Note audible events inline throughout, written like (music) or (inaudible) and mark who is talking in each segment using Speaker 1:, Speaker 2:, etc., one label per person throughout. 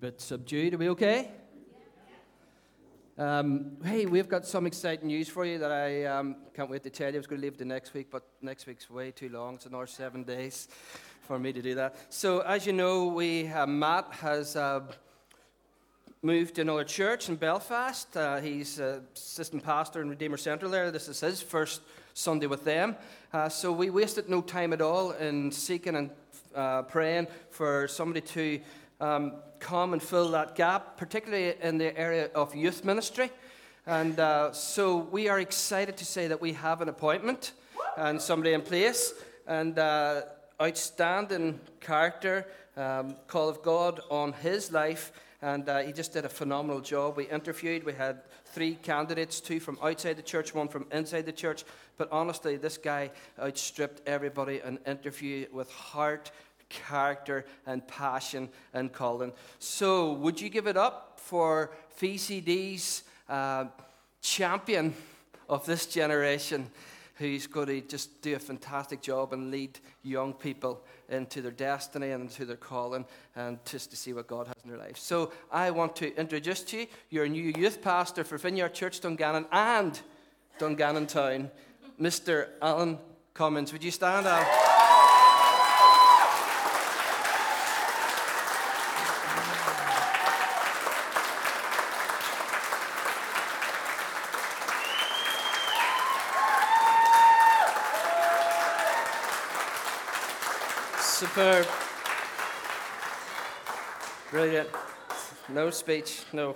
Speaker 1: bit subdued. Are we okay? Um, hey, we've got some exciting news for you that I um, can't wait to tell you. I was going to leave to next week, but next week's way too long. It's another seven days (laughs) for me to do that. So, as you know, we uh, Matt has uh, moved to another church in Belfast. Uh, he's assistant pastor in Redeemer Central there. This is his first Sunday with them. Uh, so we wasted no time at all in seeking and uh, praying for somebody to um, come and fill that gap, particularly in the area of youth ministry. And uh, so we are excited to say that we have an appointment and somebody in place, and uh, outstanding character, um, call of God on his life. And uh, he just did a phenomenal job. We interviewed, we had three candidates two from outside the church, one from inside the church. But honestly, this guy outstripped everybody in interview with heart, character and passion and calling. So, would you give it up for VCD's uh, champion of this generation? Who's going to just do a fantastic job and lead young people into their destiny and into their calling and just to see what God has in their life. So, I want to introduce to you your new youth pastor for Vineyard Church Dungannon and Dungannon Town, Mr. Alan Cummins. Would you stand up? Brilliant. No speech, no.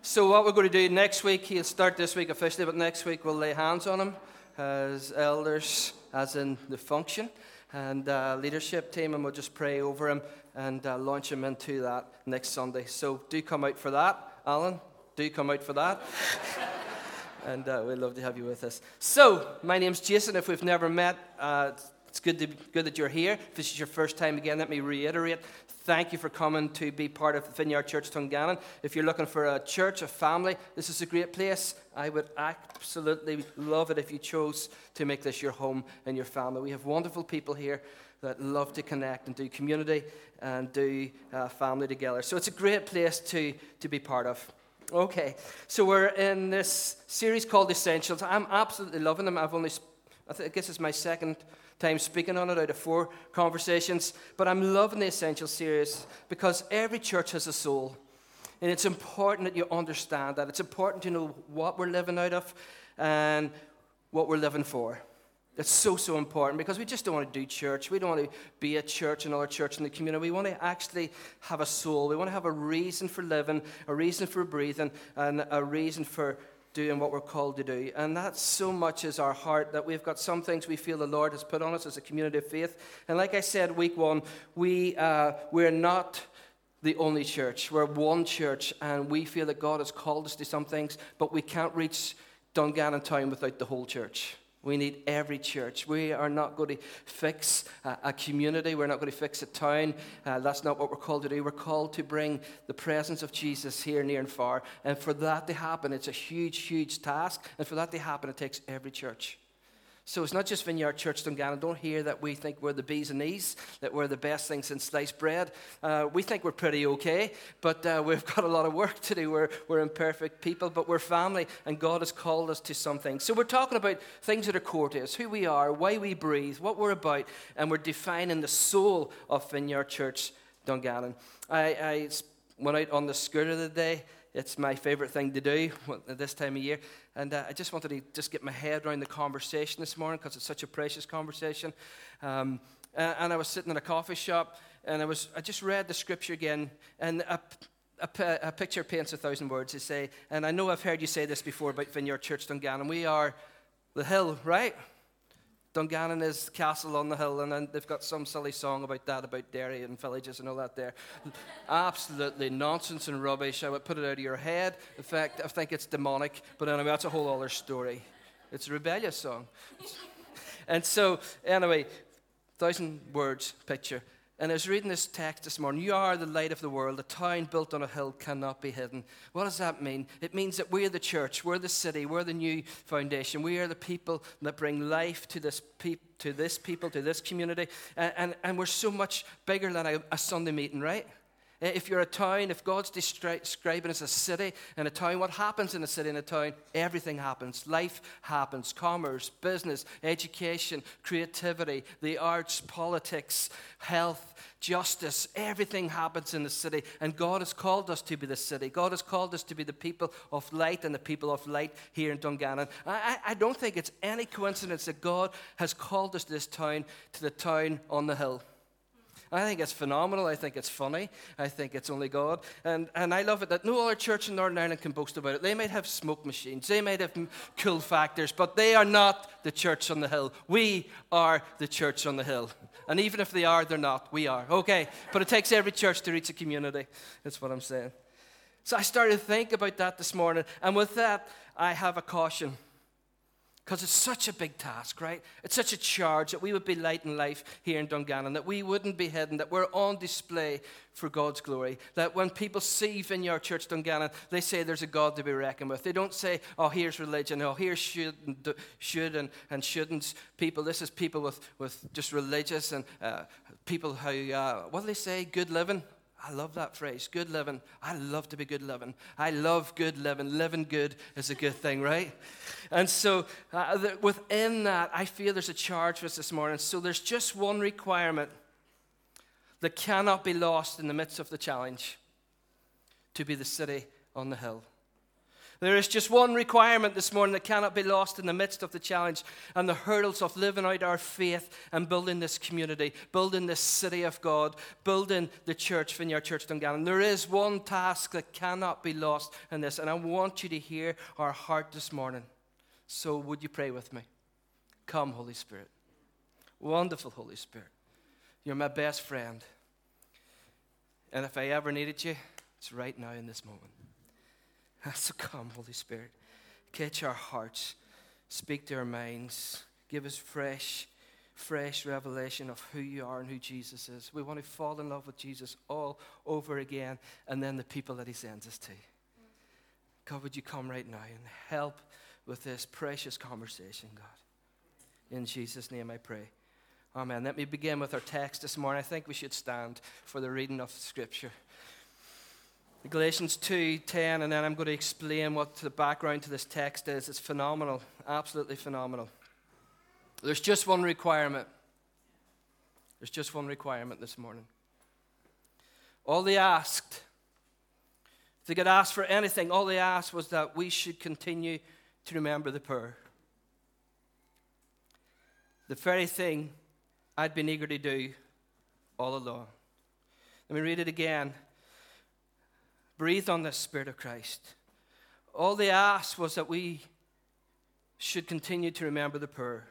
Speaker 1: so, what we're going to do next week, he'll start this week officially, but next week we'll lay hands on him as elders, as in the function and uh, leadership team, and we'll just pray over him and uh, launch him into that next Sunday. So, do come out for that, Alan. Do come out for that (laughs) and uh, we'd love to have you with us. So, my name's Jason. If we've never met, uh, it's good, to, good that you're here. If this is your first time again, let me reiterate thank you for coming to be part of Vineyard Church Dungannon. If you're looking for a church, a family, this is a great place. I would absolutely love it if you chose to make this your home and your family. We have wonderful people here that love to connect and do community and do uh, family together. So it's a great place to, to be part of. Okay, so we're in this series called Essentials. I'm absolutely loving them. I've only, I, I guess it's my second time speaking on it out of four conversations, but I'm loving the Essential series because every church has a soul. And it's important that you understand that. It's important to know what we're living out of and what we're living for. It's so, so important because we just don't want to do church. We don't want to be a church, another church in the community. We want to actually have a soul. We want to have a reason for living, a reason for breathing, and a reason for doing what we're called to do. And that so much is our heart that we've got some things we feel the Lord has put on us as a community of faith. And like I said, week one, we, uh, we're not the only church. We're one church, and we feel that God has called us to some things, but we can't reach Dungannon Town without the whole church. We need every church. We are not going to fix a, community. We're not going to fix a town. Uh, that's not what we're called to do. We're called to bring the presence of Jesus here, near and far. And for that to happen, it's a huge, huge task. And for that to happen, it takes every church. So it's not just Vineyard Church Dungannon. Don't hear that we think we're the bees and knees, that we're the best thing since sliced bread. Uh, we think we're pretty okay, but uh, (laughs) we've got a lot of work to do. We're, we're imperfect people, but we're family, and God has called us to something. So we're talking about things that are core to us, who we are, why we breathe, what we're about, and we're defining the soul of Vineyard Church Dungannon. I, I went out on the scooter the day it's my favorite thing to do at this time of year. And uh, I just wanted to just get my head around the conversation this morning because it's such a precious conversation. Um, and I was sitting in a coffee shop and I, was, I just read the scripture again. And a, a, a picture paints a thousand words. They say, and I know I've heard you say this before about Vineyard Church Dungannon. We are the hill, right? Dungannon is castle on the hill, and then they've got some silly song about that, about Derry and villages and all that there. Absolutely nonsense and rubbish. I would put it out of your head. In fact, I think it's demonic, but anyway, that's a whole other story. It's a rebellious song. (laughs) and so, anyway, thousand words picture. And I was reading this text this morning. You are the light of the world. A town built on a hill cannot be hidden. What does that mean? It means that we're the church, we're the city, we're the new foundation. We are the people that bring life to this, pe- to this people, to this community. And, and, and we're so much bigger than a, a Sunday meeting, right? Eh, if you're a town, if God's describing as a city and a town, what happens in a city and a town? Everything happens. Life happens. Commerce, business, education, creativity, the arts, politics, health, justice. Everything happens in the city. And God has called us to be the city. God has called us to be the people of light and the people of light here in Dungannon. I, I don't think it's any coincidence that God has called us this town to the town on the hill. I think it's phenomenal. I think it's funny. I think it's only God. And, and I love it that no other church in Northern Ireland can boast about it. They might have smoke machines, they might have cool factors, but they are not the church on the hill. We are the church on the hill. And even if they are, they're not. We are. Okay. But it takes every church to reach a community. That's what I'm saying. So I started to think about that this morning. And with that, I have a caution. Because it's such a big task, right? It's such a charge that we would be light in life here in Dungannon, that we wouldn't be hidden, that we're on display for God's glory. That when people see Vineyard Church Dungannon, they say there's a God to be reckoned with. They don't say, oh, here's religion, oh, here's should and, should and, and shouldn't people. This is people with, with just religious and uh, people who, uh, what do they say, good living? I love that phrase, good living. I love to be good living. I love good living. Living good is a good thing, right? And so uh, within that, I feel there's a charge for us this morning. So there's just one requirement that cannot be lost in the midst of the challenge to be the city on the hill. There is just one requirement this morning that cannot be lost in the midst of the challenge and the hurdles of living out our faith and building this community, building this city of God, building the church, Vineyard Church Dungannon. There is one task that cannot be lost in this, and I want you to hear our heart this morning. So, would you pray with me? Come, Holy Spirit. Wonderful Holy Spirit. You're my best friend. And if I ever needed you, it's right now in this moment. So come, Holy Spirit. Catch our hearts, speak to our minds, give us fresh, fresh revelation of who you are and who Jesus is. We want to fall in love with Jesus all over again and then the people that he sends us to. God, would you come right now and help with this precious conversation, God? In Jesus' name I pray. Amen. Let me begin with our text this morning. I think we should stand for the reading of Scripture. Galatians 2:10 and then I'm going to explain what the background to this text is. It's phenomenal, absolutely phenomenal. There's just one requirement. There's just one requirement this morning. All they asked, if they could ask for anything, all they asked was that we should continue to remember the poor. The very thing I'd been eager to do all along. Let me read it again. Breathe on the Spirit of Christ. All they asked was that we should continue to remember the poor.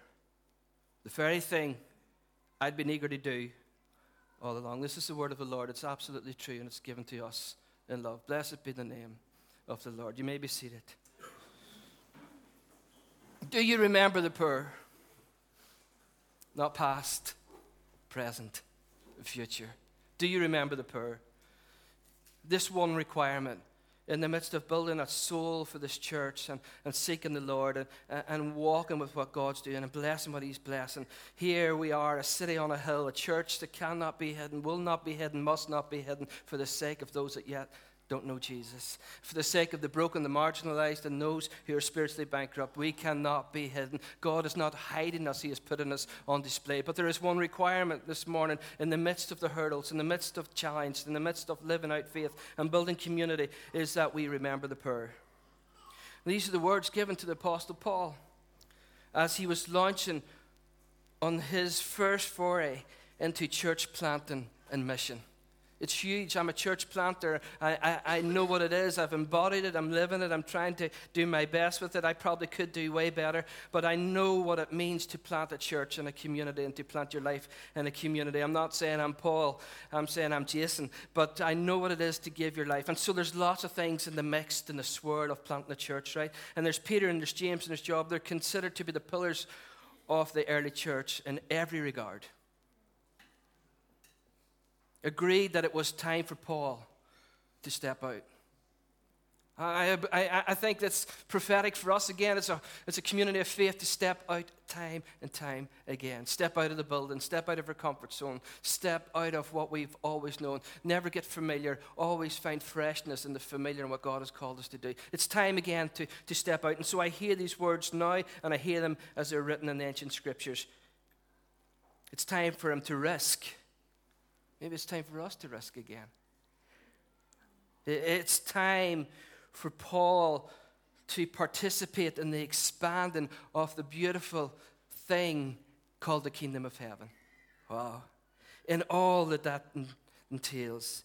Speaker 1: The very thing I'd been eager to do all along. This is the word of the Lord. It's absolutely true and it's given to us in love. Blessed be the name of the Lord. You may be seated. Do you remember the poor? Not past, present, future. Do you remember the poor? This one requirement in the midst of building a soul for this church and, and seeking the Lord and, and walking with what God's doing and blessing what He's blessing. Here we are, a city on a hill, a church that cannot be hidden, will not be hidden, must not be hidden for the sake of those that yet don't know Jesus. For the sake of the broken, the marginalized, and those who are spiritually bankrupt, we cannot be hidden. God is not hiding us, He is putting us on display. But there is one requirement this morning in the midst of the hurdles, in the midst of challenge, in the midst of living out faith and building community, is that we remember the poor. These are the words given to the Apostle Paul as he was launching on his first foray into church planting and mission. It's huge. I'm a church planter. I, I, I know what it is. I've embodied it. I'm living it. I'm trying to do my best with it. I probably could do way better, but I know what it means to plant a church in a community and to plant your life in a community. I'm not saying I'm Paul. I'm saying I'm Jason, but I know what it is to give your life. And so there's lots of things in the mix, in the swirl of planting a church, right? And there's Peter and there's James and there's John. They're considered to be the pillars of the early church in every regard. Agreed that it was time for Paul to step out. I, I, I think that's prophetic for us again. It's a, it's a community of faith to step out time and time again. Step out of the building, step out of our comfort zone, step out of what we've always known. Never get familiar, always find freshness in the familiar and what God has called us to do. It's time again to, to step out. And so I hear these words now, and I hear them as they're written in the ancient scriptures. It's time for him to risk. Maybe it's time for us to risk again. It's time for Paul to participate in the expanding of the beautiful thing called the kingdom of heaven. Wow. In all that that entails.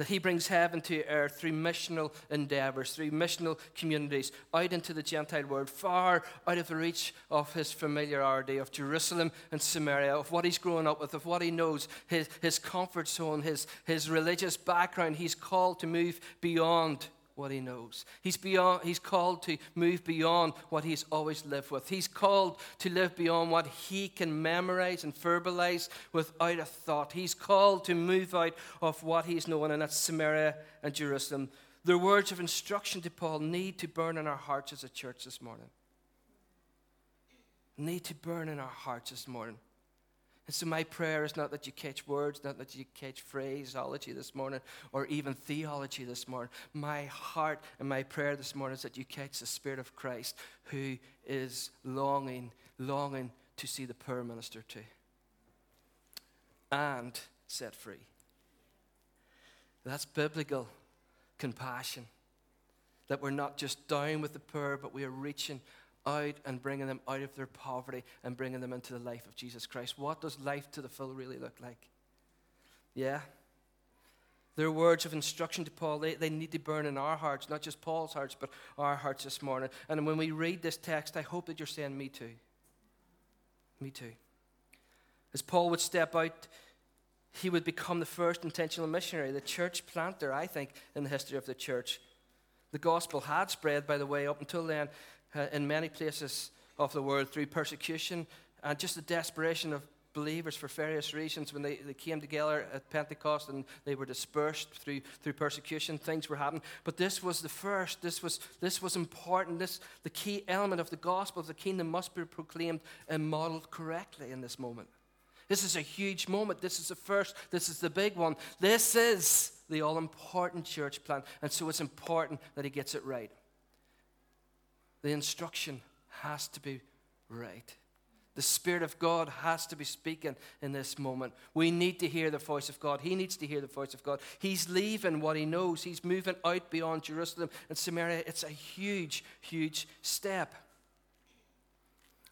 Speaker 1: That he brings heaven to earth through missional endeavors, through missional communities, out into the Gentile world, far out of the reach of his familiarity of Jerusalem and Samaria, of what he's grown up with, of what he knows, his, his comfort zone, his, his religious background. He's called to move beyond what he knows. He's, beyond, he's called to move beyond what he's always lived with. He's called to live beyond what he can memorize and verbalize without a thought. He's called to move out of what he's known, and that's Samaria and Jerusalem. The words of instruction to Paul need to burn in our hearts as a church this morning. Need to burn in our hearts this morning. And so, my prayer is not that you catch words, not that you catch phraseology this morning, or even theology this morning. My heart and my prayer this morning is that you catch the Spirit of Christ who is longing, longing to see the poor minister to and set free. That's biblical compassion. That we're not just down with the poor, but we are reaching out and bringing them out of their poverty and bringing them into the life of Jesus Christ. What does life to the full really look like? Yeah? Their words of instruction to Paul, they, they need to burn in our hearts, not just Paul's hearts, but our hearts this morning. And when we read this text, I hope that you're saying, Me too. Me too. As Paul would step out, he would become the first intentional missionary, the church planter, I think, in the history of the church. The gospel had spread, by the way, up until then, uh, in many places of the world through persecution and just the desperation of believers for various reasons when they, they came together at Pentecost and they were dispersed through, through persecution. Things were happening. But this was the first. This was, this was important. This, the key element of the gospel of the kingdom must be proclaimed and modeled correctly in this moment. This is a huge moment. This is the first. This is the big one. This is the all important church plan. And so it's important that he gets it right. The instruction has to be right. The Spirit of God has to be speaking in this moment. We need to hear the voice of God. He needs to hear the voice of God. He's leaving what he knows, he's moving out beyond Jerusalem and Samaria. It's a huge, huge step.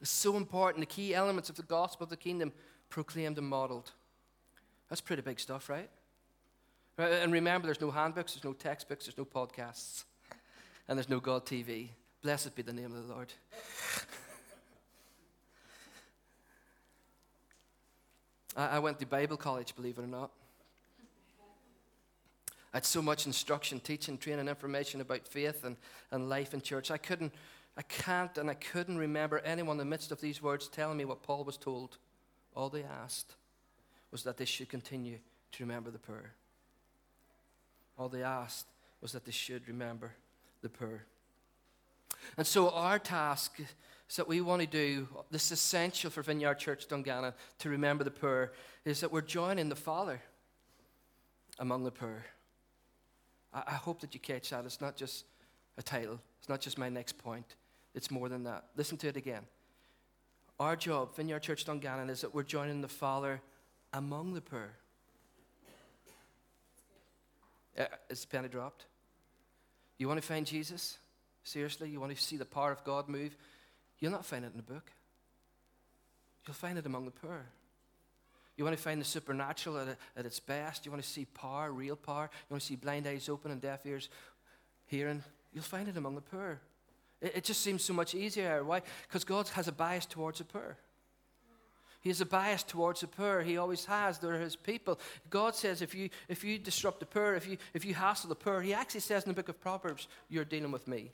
Speaker 1: It's so important. The key elements of the gospel of the kingdom proclaimed and modeled. That's pretty big stuff, right? And remember, there's no handbooks, there's no textbooks, there's no podcasts, and there's no God TV. Blessed be the name of the Lord. I went to Bible college, believe it or not. I had so much instruction, teaching, training, information about faith and, and life in church. I couldn't, I can't, and I couldn't remember anyone in the midst of these words telling me what Paul was told. All they asked was that they should continue to remember the poor. All they asked was that they should remember the poor. And so, our task is that we want to do this is essential for Vineyard Church Dungannon to remember the poor is that we're joining the Father among the poor. I, I hope that you catch that. It's not just a title, it's not just my next point, it's more than that. Listen to it again. Our job, Vineyard Church Dungannon, is that we're joining the Father among the poor. Uh, is the penny dropped? You want to find Jesus? Seriously, you want to see the power of God move? You'll not find it in a book. You'll find it among the poor. You want to find the supernatural at, at its best. You want to see power, real power. You want to see blind eyes open and deaf ears hearing. You'll find it among the poor. It, it just seems so much easier. Why? Because God has a bias towards the poor. He has a bias towards the poor. He always has. They're his people. God says if you, if you disrupt the poor, if you, if you hassle the poor, he actually says in the book of Proverbs, you're dealing with me.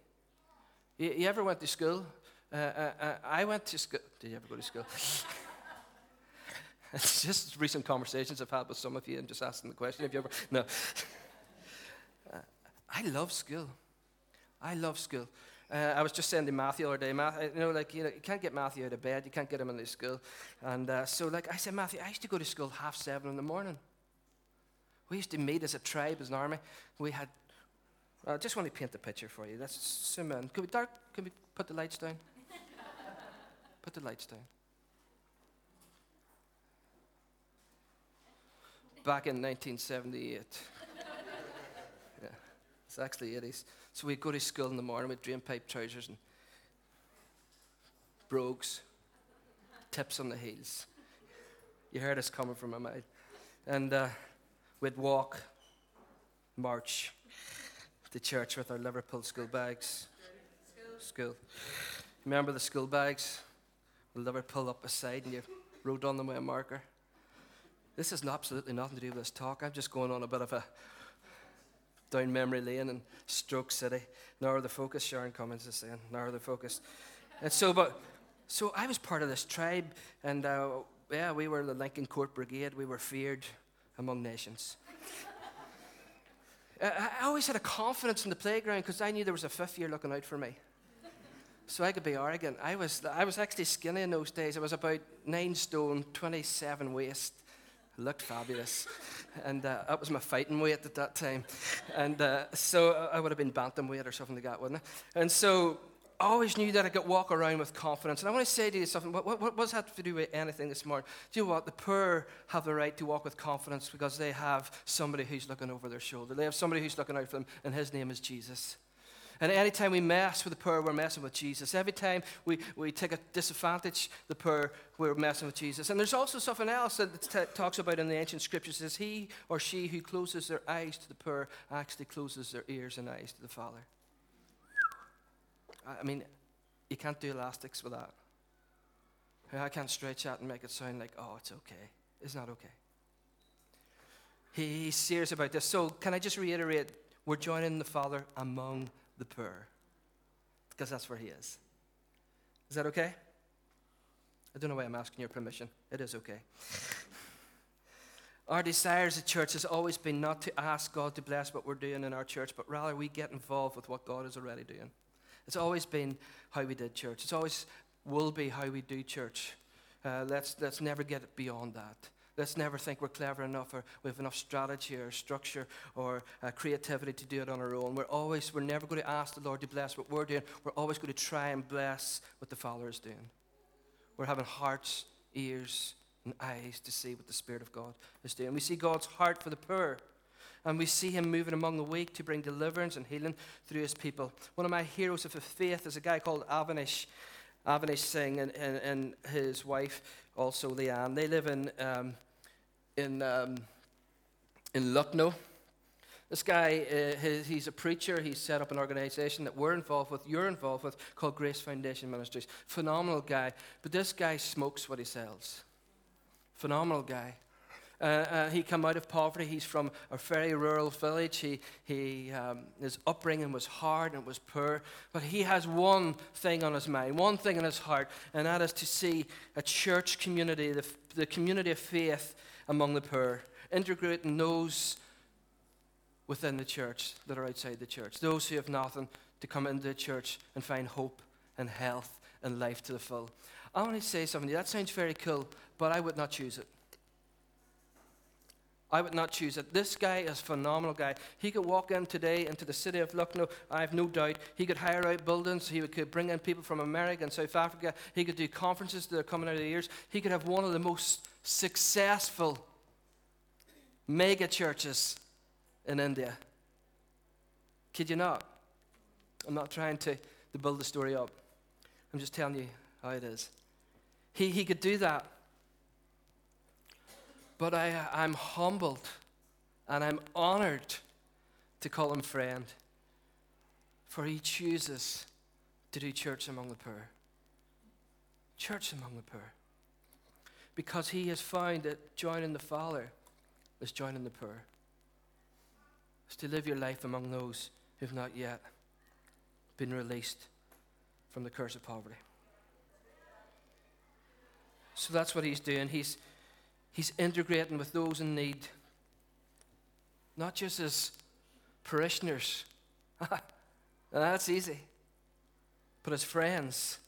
Speaker 1: You, you ever went to school? Uh, uh, uh, I went to school. Did you ever go to school? (laughs) It's just recent conversations I've had with some of you. I'm just asking the question. Have you ever? No. Uh, I love school. I love school. Uh, I was just saying to Matthew the other day, Matthew, you know, like, you know, you can't get Matthew out of bed, you can't get him into school. And uh, so, like, I said, Matthew, I used to go to school half seven in the morning. We used to meet as a tribe, as an army. We had, I just want to paint the picture for you. Let's zoom in. Can we dark? Can we put the lights down? put the lights down. Back in 1978. (laughs) yeah, it's actually 80s. So we'd go to school in the morning with drain pipe trousers and brogues, tips on the heels. You heard us coming from my mind. And uh, we'd walk, march to church with our Liverpool school bags. School. Remember the school bags? Liverpool up beside and you wrote on them with a marker. This has absolutely nothing to do with this talk. I'm just going on a bit of a down memory lane in Stroke City. Narrow the focus, Sharon Cummins is saying. Narrow the focus. And so, but, so I was part of this tribe, and uh, yeah, we were the Lincoln Court Brigade. We were feared among nations. I always had a confidence in the playground because I knew there was a fifth year looking out for me. So I could be arrogant. I was, I was actually skinny in those days. I was about nine stone, 27 waist looked fabulous. (laughs) And uh, that was my fighting weight at that time. And uh, so I would have been bantamweight or something like that, wouldn't I? And so I always knew that I could walk around with confidence. And I want to say to you something. What, what, what does that have to do with anything this morning? Do you know what? The poor have the right to walk with confidence because they have somebody who's looking over their shoulder. They have somebody who's looking out for them, and his name is Jesus. And anytime we mess with the poor, we're messing with Jesus. Every time we, we take a disadvantage the poor, we're messing with Jesus. And there's also something else that t- talks about in the ancient scriptures is he or she who closes their eyes to the poor actually closes their ears and eyes to the Father. I mean, you can't do elastics with that. I can't stretch out and make it sound like, oh, it's okay. It's not okay. He, he's serious about this. So, can I just reiterate? We're joining the Father among the poor. Because that's where he is. Is that okay? I don't know why I'm asking your permission. It is okay. (laughs) Our desire as a church has always been not to ask God to bless what we're doing in our church, but rather we get involved with what God is already doing. It's always been how we did church. It's always will be how we do church. Uh, let's, let's never get beyond that. Let's never think we're clever enough or we have enough strategy or structure or uh, creativity to do it on our own. We're always, we're never going to ask the Lord to bless what we're doing. We're always going to try and bless what the Father is doing. We're having hearts, ears, and eyes to see what the Spirit of God is doing. We see God's heart for the poor. And we see him moving among the weak to bring deliverance and healing through his people. One of my heroes of the faith is a guy called Avinash. Avinash Singh and, and, and his wife, also Leanne. They live in um, in, um, in Lucknow. This guy, uh, he's a preacher. He's set up an organization that we're involved with, you're involved with, called Grace Foundation Ministries. Phenomenal guy. But this guy smokes what he sells. Phenomenal guy. Uh, uh, he came out of poverty. He's from a very rural village. He, he, um, his upbringing was hard and was poor. But he has one thing on his mind, one thing in his heart, and that is to see a church community, the, the community of faith, among the poor, integrating those within the church that are outside the church, those who have nothing to come into the church and find hope and health and life to the full. I want to say something. to you. That sounds very cool, but I would not choose it. I would not choose it. This guy is a phenomenal guy. He could walk in today into the city of Lucknow, I have no doubt. He could hire out buildings. He could bring in people from America and South Africa. He could do conferences that are coming out of the ears. He could have one of the most successful mega churches in India. Kid you not? I'm not trying to, to build the story up. I'm just telling you how it is. He, he could do that. But I, I'm humbled and I'm honored to call him friend, for he chooses to do church among the poor. Church among the poor because he has found that joining the Father is joining the poor. Is to live your life among those who've not yet been released from the curse of poverty. So that's what he's doing. He's, He's integrating with those in need, not just as parishioners. (laughs) That's easy. But as friends,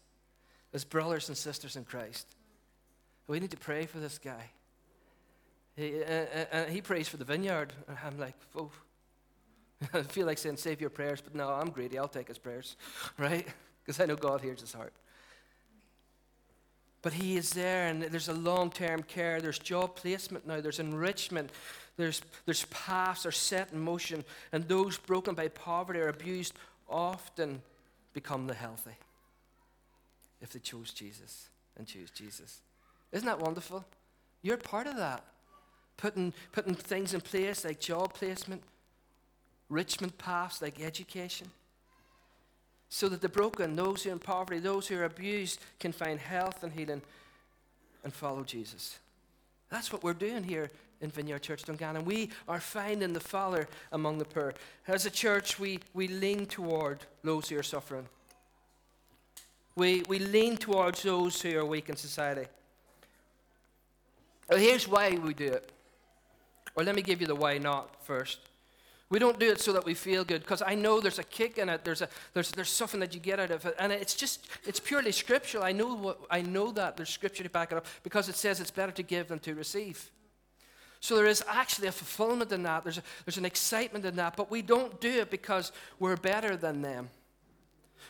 Speaker 1: as brothers and sisters in Christ. We need to pray for this guy. He, uh, uh, uh he prays for the vineyard. I'm like, oh. (laughs) I feel like saying, save your prayers, but no, I'm greedy. I'll take his prayers, (laughs) right? Because I know God hears his heart. But he is there, and there's a long term care, there's job placement now, there's enrichment, there's, there's paths are set in motion, and those broken by poverty or abused often become the healthy if they chose Jesus and choose Jesus. Isn't that wonderful? You're part of that. Putting, putting things in place like job placement, enrichment paths like education, so that the broken, those who are in poverty, those who are abused, can find health and healing and follow Jesus. That's what we're doing here in Vineyard Church Dungannon. We are finding the Father among the poor. As a church, we, we lean toward those who are suffering. We, we lean towards those who are weak in society. Well, here's why we do it. Or let me give you the why not first. We don't do it so that we feel good, because I know there's a kick in it. There's, a, there's, there's something that you get out of it. And it's just, it's purely scriptural. I know, what, I know that. There's scripture to back it up, because it says it's better to give than to receive. So there is actually a fulfillment in that. There's, a, there's an excitement in that. But we don't do it because we're better than them.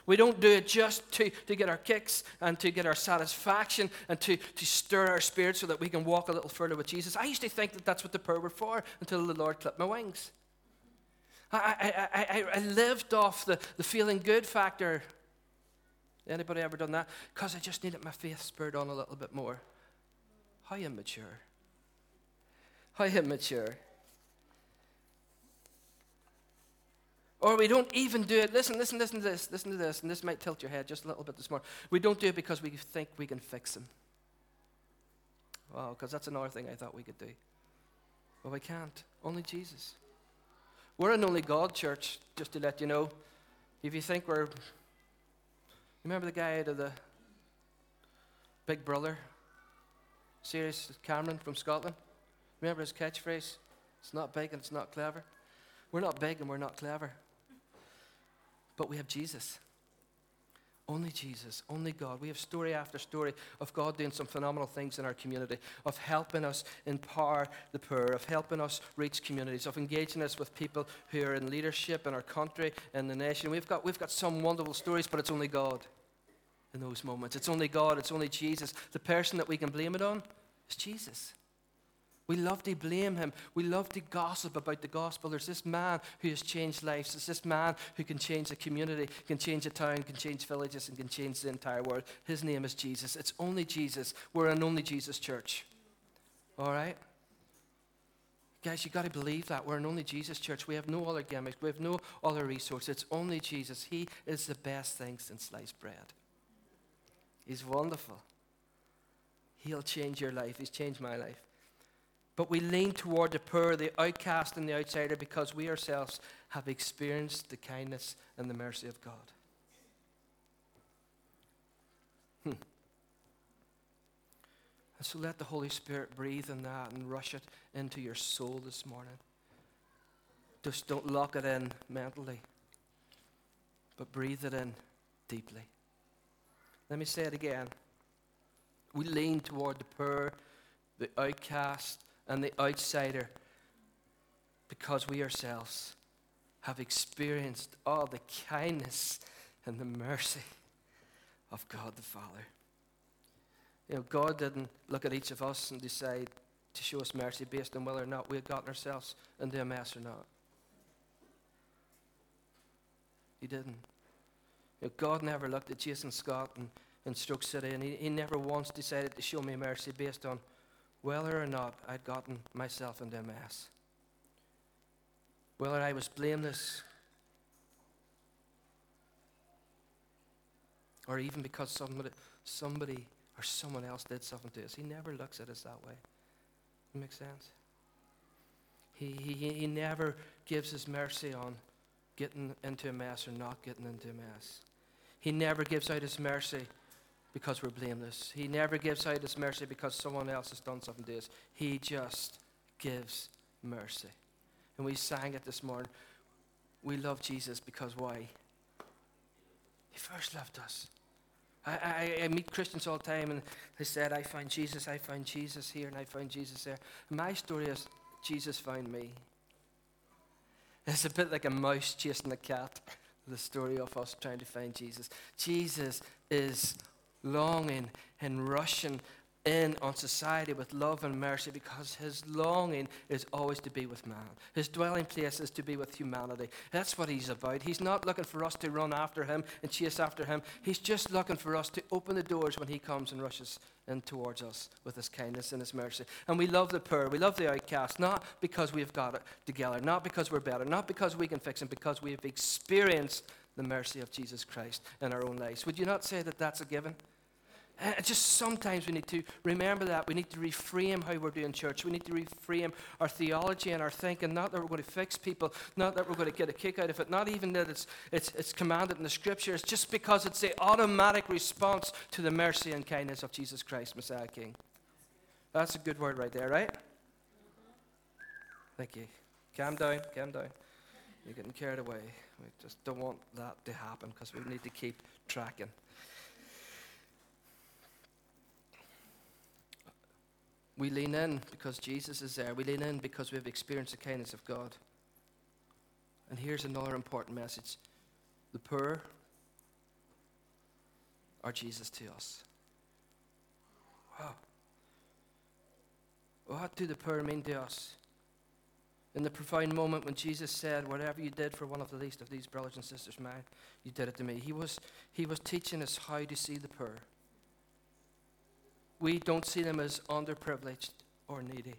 Speaker 1: We don't do it just to, to get our kicks and to get our satisfaction and to, to stir our spirit so that we can walk a little further with Jesus. I used to think that that's what the poor were for until the Lord clipped my wings. I, I, I, I lived off the, the feeling good factor. Anybody ever done that? Because I just needed my faith spurred on a little bit more. How immature. How immature. Or we don't even do it. Listen, listen, listen to this, listen to this, and this might tilt your head just a little bit this morning. We don't do it because we think we can fix him. Wow, because that's another thing I thought we could do. But we can't. Only Jesus. We're an only God church, just to let you know. If you think we're. Remember the guy out of the Big Brother series, Cameron from Scotland? Remember his catchphrase? It's not big and it's not clever. We're not big and we're not clever. But we have Jesus. Only Jesus, only God. We have story after story of God doing some phenomenal things in our community, of helping us empower the poor, of helping us reach communities, of engaging us with people who are in leadership in our country and the nation. We've got, we've got some wonderful stories, but it's only God in those moments. It's only God, it's only Jesus. The person that we can blame it on is Jesus. We love to blame him. We love to gossip about the gospel. There's this man who has changed lives. There's this man who can change a community, can change a town, can change villages, and can change the entire world. His name is Jesus. It's only Jesus. We're an only Jesus church. All right? Guys, you got to believe that. We're an only Jesus church. We have no other gimmicks. We have no other resource. It's only Jesus. He is the best thing since sliced bread. He's wonderful. He'll change your life. He's changed my life. But we lean toward the poor, the outcast, and the outsider because we ourselves have experienced the kindness and the mercy of God. Hmm. And so let the Holy Spirit breathe in that and rush it into your soul this morning. Just don't lock it in mentally, but breathe it in deeply. Let me say it again. We lean toward the poor, the outcast, and the outsider because we ourselves have experienced all the kindness and the mercy of God the Father. You know, God didn't look at each of us and decide to show us mercy based on whether or not we had gotten ourselves into a mess or not. He didn't. You know, God never looked at Jason Scott in, in Stroke City and he, he never once decided to show me mercy based on whether or not I'd gotten myself into a mess, whether I was blameless, or even because somebody, somebody or someone else did something to us. He never looks at us that way. It makes sense? He, he, he never gives his mercy on getting into a mess or not getting into a mess. He never gives out his mercy because we're blameless. He never gives out his mercy because someone else has done something to us. He just gives mercy. And we sang it this morning. We love Jesus because why? He first loved us. I, I, I, meet Christians all the time and they said, I find Jesus, I find Jesus here, and I find Jesus there. my story is, Jesus found me. It's a bit like a mouse chasing a cat, the story of us trying to find Jesus. Jesus is longing and rushing in on society with love and mercy because his longing is always to be with man. His dwelling place is to be with humanity. That's what he's about. He's not looking for us to run after him and chase after him. He's just looking for us to open the doors when he comes and rushes in towards us with his kindness and his mercy. And we love the poor, we love the outcast, not because we've got it together, not because we're better, not because we can fix it, because we've experienced the mercy of Jesus Christ in our own lives. Would you not say that that's a given? Uh, just sometimes we need to remember that. We need to reframe how we're doing church. We need to reframe our theology and our thinking. Not that we're going to fix people, not that we're going to get a kick out of it, not even that it's, it's, it's commanded in the scriptures, just because it's the automatic response to the mercy and kindness of Jesus Christ, Messiah King. That's a good word right there, right? Thank you. Calm down, calm down. You're getting carried away. We just don't want that to happen because we need to keep tracking. We lean in because Jesus is there. We lean in because we've experienced the kindness of God. And here's another important message the poor are Jesus to us. Wow. What do the poor mean to us? In the profound moment when Jesus said, Whatever you did for one of the least of these brothers and sisters mine, you did it to me. He was, he was teaching us how to see the poor we don't see them as underprivileged or needy.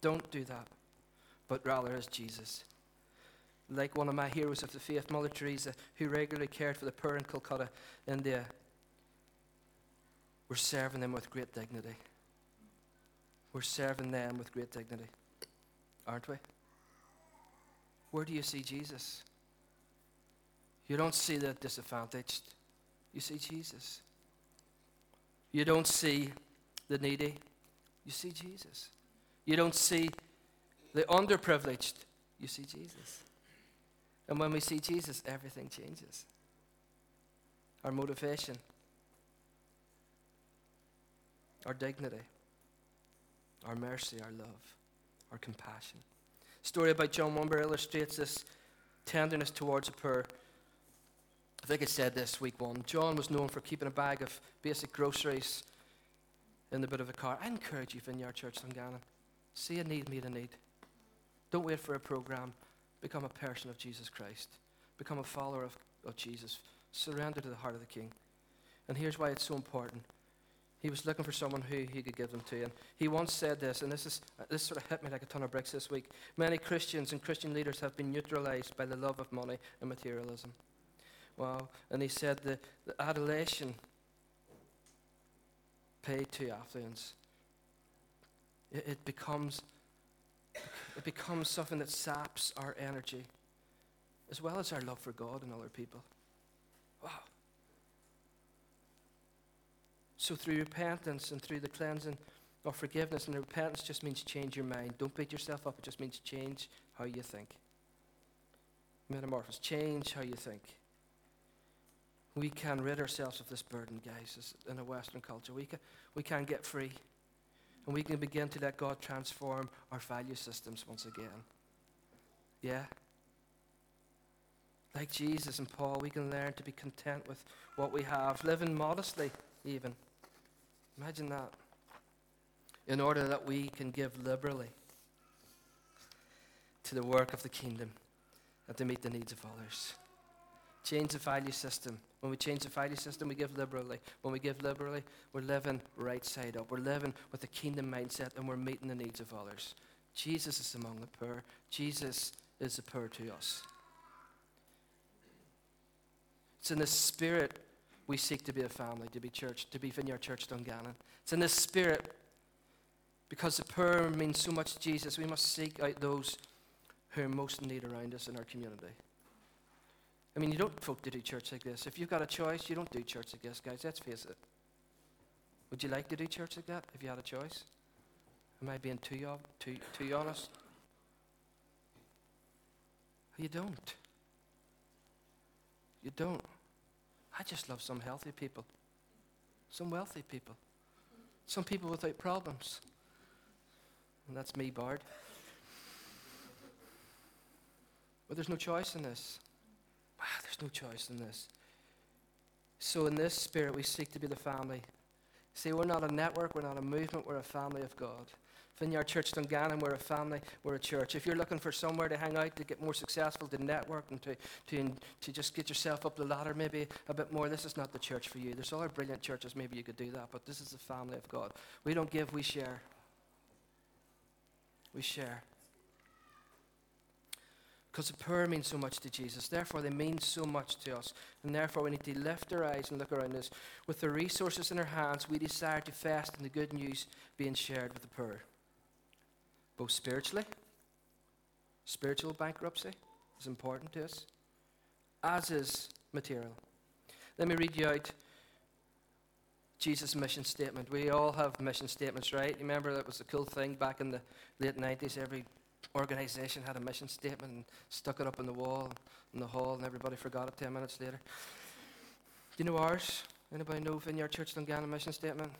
Speaker 1: Don't do that, but rather as Jesus. Like one of my heroes of the faith, Mother Teresa, who regularly cared for the poor in Calcutta, India. We're serving them with great dignity. We're serving them with great dignity, aren't we? Where do you see Jesus? You don't see the disadvantaged, you see Jesus. You don't see the needy, you see Jesus. You don't see the underprivileged, you see Jesus. And when we see Jesus, everything changes. Our motivation, our dignity, our mercy, our love, our compassion. story about John Wimber illustrates this tenderness towards the poor I think it said this week one. John was known for keeping a bag of basic groceries in the bit of a car. I encourage you, Vineyard Church Dungannon. See a need, meet a need. Don't wait for a program. Become a person of Jesus Christ. Become a follower of, of Jesus. Surrender to the heart of the King. And here's why it's so important. He was looking for someone who he could give them to. And he once said this, and this, is, this sort of hit me like a ton of bricks this week. Many Christians and Christian leaders have been neutralized by the love of money and materialism. Wow. And he said the, the adulation paid to affluence, it, it becomes it becomes something that saps our energy as well as our love for God and other people. Wow. So through repentance and through the cleansing of forgiveness, and repentance just means change your mind. Don't beat yourself up, it just means change how you think. Metamorphosis, change how you think we can rid ourselves of this burden, guys, in a Western culture. We can, we can get free. And we can begin to let God transform our value systems once again. Yeah? Like Jesus and Paul, we can learn to be content with what we have, living modestly, even. Imagine that. In order that we can give liberally to the work of the kingdom and to meet the needs of others. Change the value system. When we change the value system, we give liberally. When we give liberally, we're living right side up. We're living with a kingdom mindset and we're meeting the needs of others. Jesus is among the poor. Jesus is the poor to us. It's in the spirit we seek to be a family, to be church, to be Vineyard Church Dungannon. It's in the spirit because the poor means so much to Jesus, we must seek out those who are most in need around us in our community. I mean, you don't folk to do church like this. If you've got a choice, you don't do church like this, guys. Let's face it. Would you like to do church like that if you had a choice? Am I being too, too, too honest? Oh, you don't. You don't. I just love some healthy people, some wealthy people, some people without problems. And that's me, Bard. But there's no choice in this. Wow, there's no choice in this. So, in this spirit, we seek to be the family. See, we're not a network, we're not a movement, we're a family of God. Vineyard Church Dungannon, we're a family, we're a church. If you're looking for somewhere to hang out, to get more successful, to network, and to, to, to just get yourself up the ladder maybe a bit more, this is not the church for you. There's other brilliant churches, maybe you could do that, but this is the family of God. We don't give, we share. We share. Because the poor mean so much to Jesus. Therefore, they mean so much to us. And therefore, we need to lift our eyes and look around us. With the resources in our hands, we desire to fast in the good news being shared with the poor both spiritually, spiritual bankruptcy is important to us, as is material. Let me read you out Jesus' mission statement. We all have mission statements, right? Remember that was a cool thing back in the late 90s? Every organization had a mission statement and stuck it up on the wall in the hall, and everybody forgot it 10 minutes later. Do you know ours? Anybody know Vineyard Church Dungannon mission statement?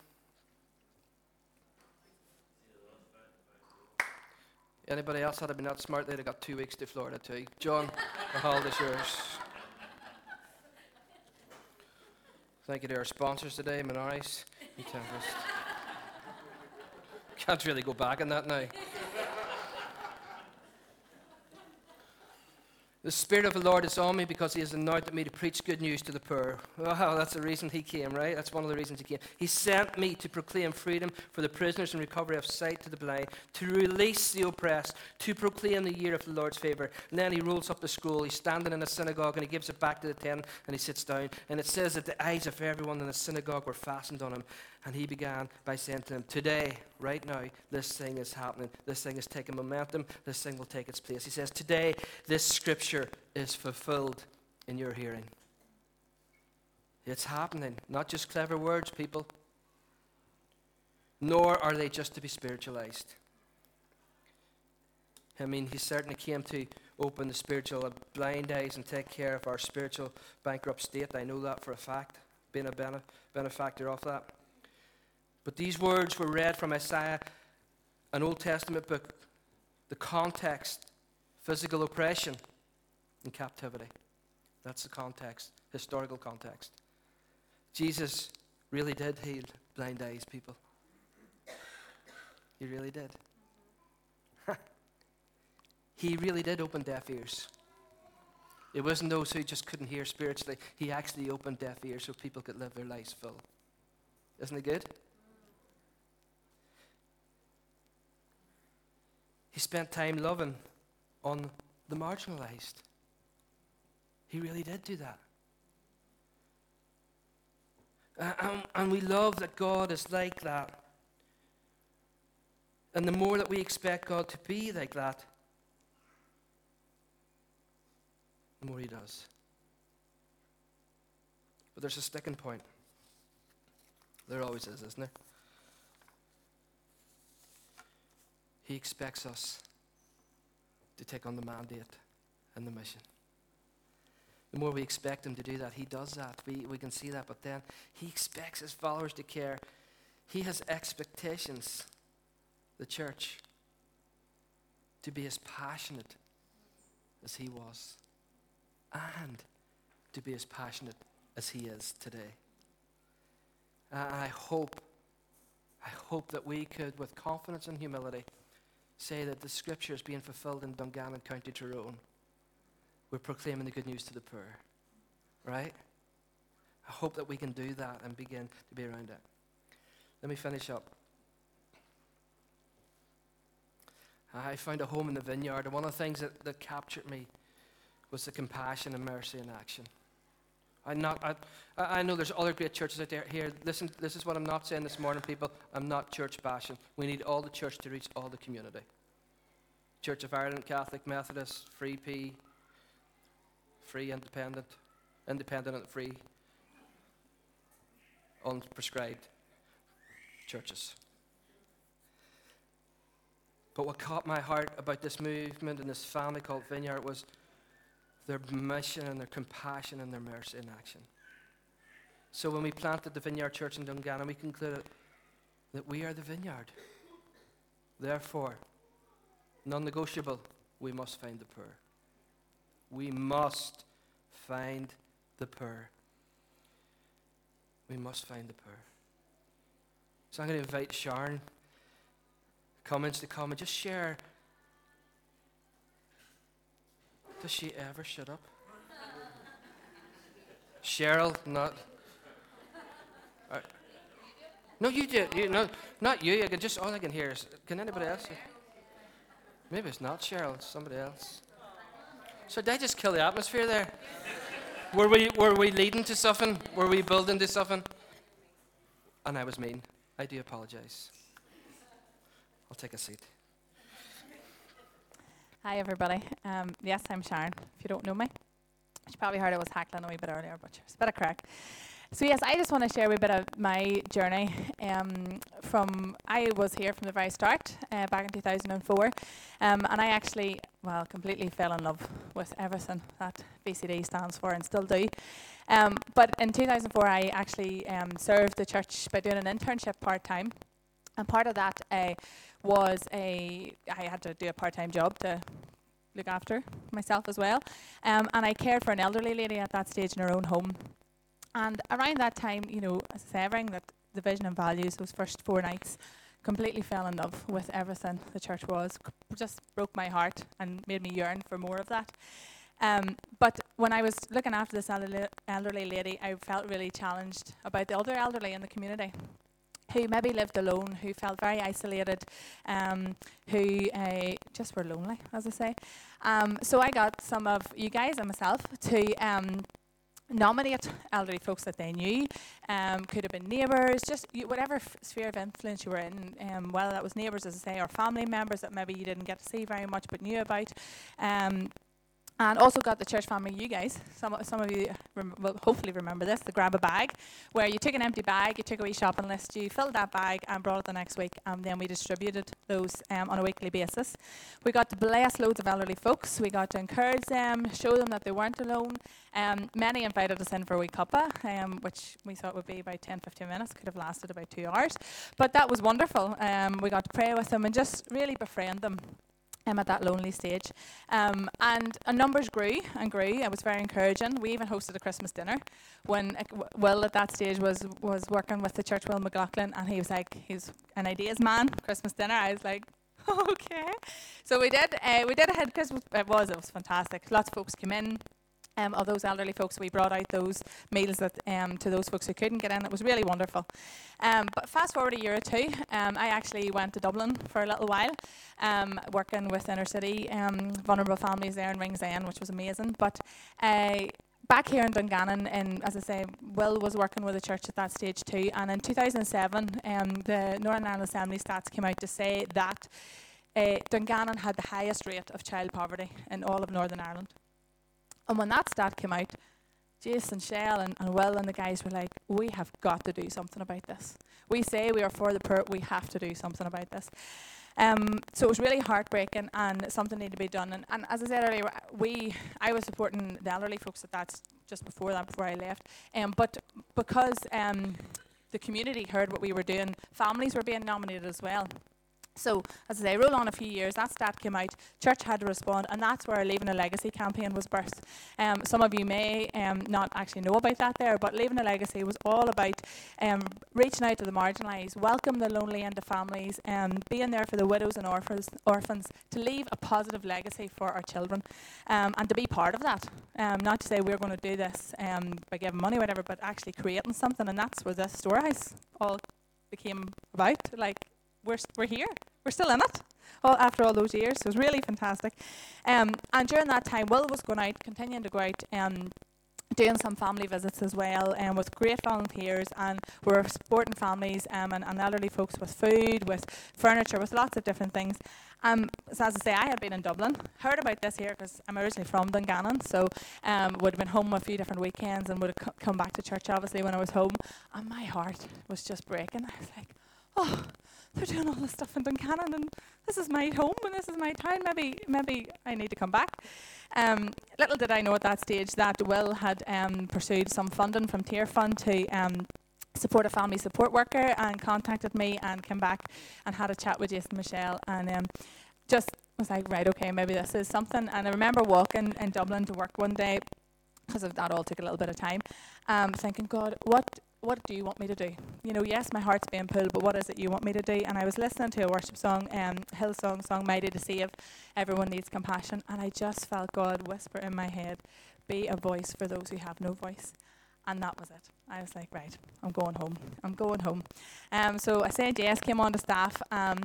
Speaker 1: Anybody else had been that smart, they'd have got two weeks to Florida too. John, the hall is yours. Thank you to our sponsors today, Minaris and Tempest. Can't really go back on that now. The Spirit of the Lord is on me because He has anointed me to preach good news to the poor. Wow, that's the reason He came, right? That's one of the reasons He came. He sent me to proclaim freedom for the prisoners and recovery of sight to the blind, to release the oppressed, to proclaim the year of the Lord's favor. And then He rolls up the scroll. He's standing in a synagogue and He gives it back to the ten and He sits down. And it says that the eyes of everyone in the synagogue were fastened on Him. And he began by saying to them, Today, right now, this thing is happening. This thing is taking momentum. This thing will take its place. He says, Today, this scripture is fulfilled in your hearing. It's happening. Not just clever words, people. Nor are they just to be spiritualized. I mean, he certainly came to open the spiritual blind eyes and take care of our spiritual bankrupt state. I know that for a fact, being a benefactor of that. But these words were read from Isaiah, an Old Testament book. The context physical oppression and captivity. That's the context, historical context. Jesus really did heal blind eyes, people. He really did. (laughs) he really did open deaf ears. It wasn't those who just couldn't hear spiritually. He actually opened deaf ears so people could live their lives full. Isn't it good? He spent time loving on the marginalized. He really did do that. And, um, and we love that God is like that. And the more that we expect God to be like that, the more He does. But there's a sticking point. There always is, isn't there? He expects us to take on the mandate and the mission. The more we expect him to do that, he does that. We, we can see that. But then he expects his followers to care. He has expectations, the church, to be as passionate as he was and to be as passionate as he is today. And I hope, I hope that we could, with confidence and humility, say that the scripture is being fulfilled in Dungannon, County Tyrone. We're proclaiming the good news to the poor. Right? I hope that we can do that and begin to be around it. Let me finish up. I found a home in the vineyard, and one of the things that, that captured me was the compassion and mercy in action. I'm not, I, I know there's other great churches out there. Here, listen, this is what I'm not saying this morning, people. I'm not church bashing. We need all the church to reach all the community. Church of Ireland, Catholic, Methodist, Free P, free, independent, independent and free, unprescribed churches. But what caught my heart about this movement and this family called Vineyard was their mission and their compassion and their mercy in action. So when we planted the Vineyard Church in Dungannon, we concluded that we are the vineyard. Therefore, non negotiable, we must find the poor. We must find the poor. We must find the poor. So I'm going to invite Sharon comments to come and just share. Does she ever shut up? Cheryl, not. Uh, no, you do. You, no, not you. I can just all I can hear is. Can anybody else? Maybe it's not Cheryl. It's somebody else. So did I just kill the atmosphere there? were we were we leading to something? Were we building to something? And I was mean. I do apologize. I'll take a seat.
Speaker 2: Hi, everybody. Um, yes, I'm Sharon. If you don't know me, you probably heard I was hackling a wee bit earlier, but it's a bit of crack. So yes, I just want to share a wee bit of my journey. Um, from I was here from the very start, uh, back in 2004, um, and I actually, well, completely fell in love with everything that VCD stands for, and still do. Um, but in 2004, I actually um, served the church by doing an internship part time, and part of that uh, was a I had to do a part time job to look after myself as well. Um, and I cared for an elderly lady at that stage in her own home. And around that time, you know, everything that the vision and values, those first four nights, completely fell in love with everything the church was. Just broke my heart and made me yearn for more of that. Um, but when I was looking after this elderly lady, I felt really challenged about the other elderly in the community who maybe lived alone, who felt very isolated, um, who uh, just were lonely, as I say. Um, so I got some of you guys and myself to um, nominate elderly folks that they knew. Um, could have been neighbours, just you, whatever f- sphere of influence you were in, um, whether that was neighbours, as I say, or family members that maybe you didn't get to see very much but knew about. Um, and also got the church family, you guys. Some, some of you rem- will hopefully remember this the grab a bag, where you took an empty bag, you took a wee shopping list, you filled that bag and brought it the next week, and then we distributed those um, on a weekly basis. We got to bless loads of elderly folks, we got to encourage them, show them that they weren't alone. Um, many invited us in for a wee cuppa, um, which we thought would be about 10 15 minutes, could have lasted about two hours. But that was wonderful. Um, we got to pray with them and just really befriend them um, at that lonely stage. Um, and our numbers grew and grew. It was very encouraging. We even hosted a Christmas dinner when uh, Will at that stage was was working with the church, Will McLaughlin, and he was like, he's an ideas man. Christmas dinner. I was like, (laughs) okay. So we did. Uh, we did a head Christmas. It was. It was fantastic. Lots of folks came in um, of those elderly folks. We brought out those meals that, um, to those folks who couldn't get in. It was really wonderful. Um, but fast forward a year or two, um, I actually went to Dublin for a little while, um, working with inner city um, vulnerable families there in Ringsend, which was amazing. But uh, back here in Dungannon, and as I say, Will was working with the church at that stage too. And in 2007, the Northern Ireland Assembly stats came out to say that. Uh, Dungannon had the highest rate of child poverty in all of Northern Ireland. And when that stat came out, Jason, Shell, and, and Will and the guys were like, we have got to do something about this. We say we are for the poor, we have to do something about this. Um, so it was really heartbreaking, and something needed to be done. And, and, as I said earlier, we I was supporting the elderly folks at that just before that, before I left. Um, but because um, the community heard what we were doing, families were being nominated as well. So, as I say, roll on a few years, that stat came out, church had to respond, and that's where Leaving a Legacy campaign was birthed. Um, some of you may um, not actually know about that there, but Leaving a Legacy was all about um, reaching out to the marginalised, welcome the lonely into families, um, being there for the widows and orphans, orphans to leave a positive legacy for our children, um, and to be part of that. Um, not to say we're going to do this by giving money, whatever, but actually creating something, and that's where this storehouse all became about. Like, we're, we're here. We're still in it after all those years. It was really fantastic. Um, and during that time, Will was going out, continuing to go out, um, doing some family visits as well um, with great volunteers and we're supporting families um, and, and elderly folks with food, with furniture, with lots of different things. Um, so as I say, I had been in Dublin, heard about this here because I'm originally from Dungannon, so um, would have been home a few different weekends and would have come back to church obviously when I was home, and my heart was just breaking. I was like, oh, they're doing all this stuff in Dungannon, and this is my home and this is my town. Maybe, maybe I need to come back. Um, little did I know at that stage that Will had um, pursued some funding from Tier Tearfund to um, support a family support worker and contacted me and came back and had a chat with Jason Michelle and um, just was like, right, okay, maybe this is something. And I remember walking in Dublin to work one day because of that all took a little bit of time, um, thinking, God, what what do you want me to do? You know, yes, my heart's being pulled, but what is it you want me to do? And I was listening to a worship song, um, Hillsong song, Mighty to Save, Everyone Needs Compassion, and I just felt God whisper in my head, be a voice for those who have no voice. And that was it. I was like, right, I'm going home. I'm going home. Um, so I said yes, came on to staff. Um,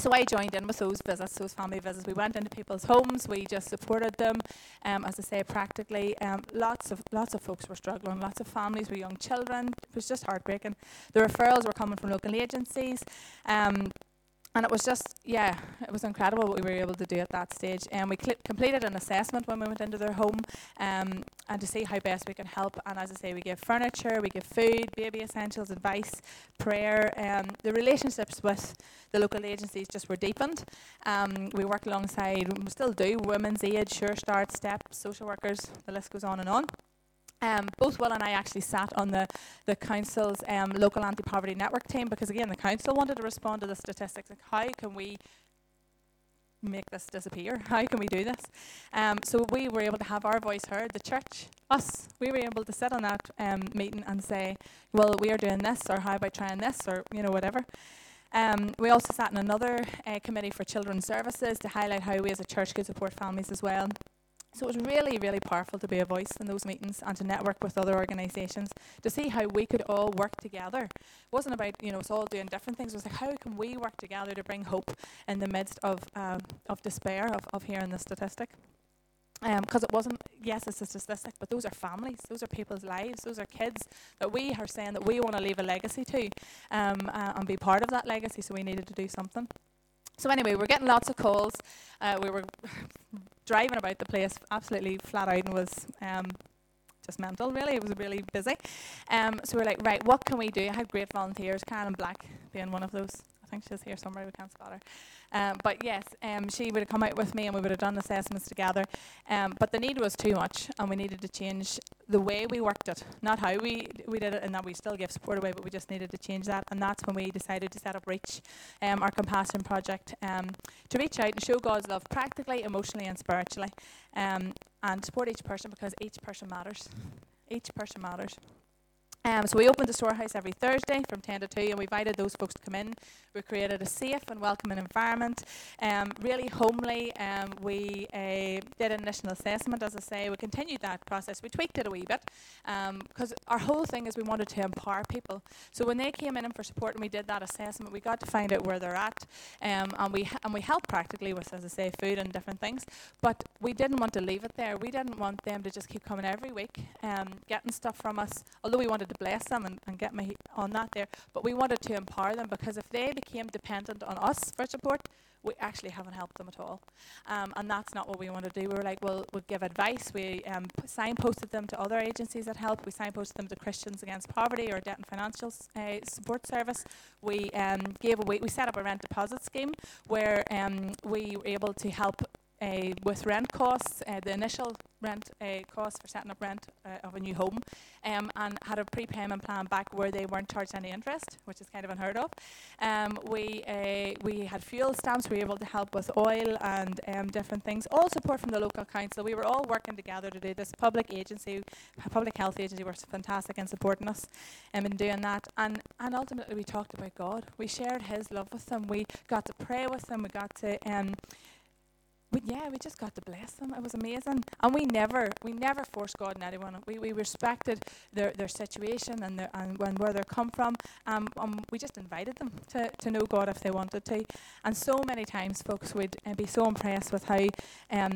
Speaker 2: so I joined in with those visits, those family visits. We went into people's homes. We just supported them, um, as I say, practically. Um, lots of lots of folks were struggling. Lots of families with young children. It was just heartbreaking. The referrals were coming from local agencies. Um, and it was just, yeah, it was incredible what we were able to do at that stage. And um, we cl- completed an assessment when we went into their home um, and to see how best we can help. And as I say, we give furniture, we give food, baby essentials, advice, prayer. Um, the relationships with the local agencies just were deepened. Um, we work alongside, we still do, Women's Aid, Sure Start, STEP, social workers, the list goes on and on. Um, both Will and I actually sat on the, the council's um, local anti-poverty network team because again the council wanted to respond to the statistics like how can we make this disappear? (laughs) How can we do this? Um, so we were able to have our voice heard. The church us we were able to sit on that um, meeting and say well we are doing this or how about trying this or you know whatever. Um, we also sat in another uh, committee for children's services to highlight how we as a church could support families as well so it was really, really powerful to be a voice in those meetings and to network with other organisations to see how we could all work together. It wasn't about you know us all doing different things. It was like how can we work together to bring hope in the midst of um, of despair of, of hearing the statistic. Because um, it wasn't, yes, it's a statistic, but those are families, those are people's lives, those are kids that we are saying that we want to leave a legacy to um, uh, and be part of that legacy, so we needed to do something. So, anyway, we're getting lots of calls. Uh, we were (laughs) driving about the place absolutely flat out and was um, just mental, really. It was really busy. Um, so we are like, right, what can we do? I had great volunteers, Karen Black being one of those. I think she's here somewhere, we can't spot her. Um, but yes, um, she would have come out with me and we would have done assessments together. Um, but the need was too much and we needed to change the way we worked it, not how we, we did it and that we still give support away, but we just needed to change that. And that's when we decided to set up Reach, um, our compassion project, um, to reach out and show God's love practically, emotionally, and spiritually, um, and support each person because each person matters. Each person matters. Um, so we opened the storehouse every Thursday from 10 to 2 and we invited those folks to come in. We created a safe and welcoming environment, um, really homely. Um, we uh, did an initial assessment, as I say. We continued that process. We tweaked it a wee bit because um, our whole thing is we wanted to empower people. So when they came in for support and we did that assessment, we got to find out where they're at um, and we and we helped practically with, as I say, food and different things. But we didn't want to leave it there. We didn't want them to just keep coming every week, um, getting stuff from us, although we wanted to bless them and, and get me on that there. But we wanted to empower them because if they became dependent on us for support, we actually haven't helped them at all. Um, and that's not what we want to do. We were like, well, we'll give advice. We um, signposted them to other agencies that help. We signposted them to Christians Against Poverty or Debt and Financial uh, Support Service. We um, gave away, we set up a rent deposit scheme where um, we were able to help with rent costs, uh, the initial rent uh, costs for setting up rent uh, of a new home, um, and had a prepayment plan back where they weren't charged any interest, which is kind of unheard of. Um, we we had fuel stamps. We were able to help with oil and um, different things. All support from the local council. We were all working together to do this. Public agency, public health agency, were fantastic in supporting us um, in doing that. And and ultimately we talked about God. We shared His love with them. We got to pray with them. We got to um, but yeah, we just got to bless them. It was amazing, and we never, we never forced God on anyone. We, we respected their, their situation and their and where they come from. Um, um, we just invited them to, to know God if they wanted to. And so many times, folks would uh, be so impressed with how um,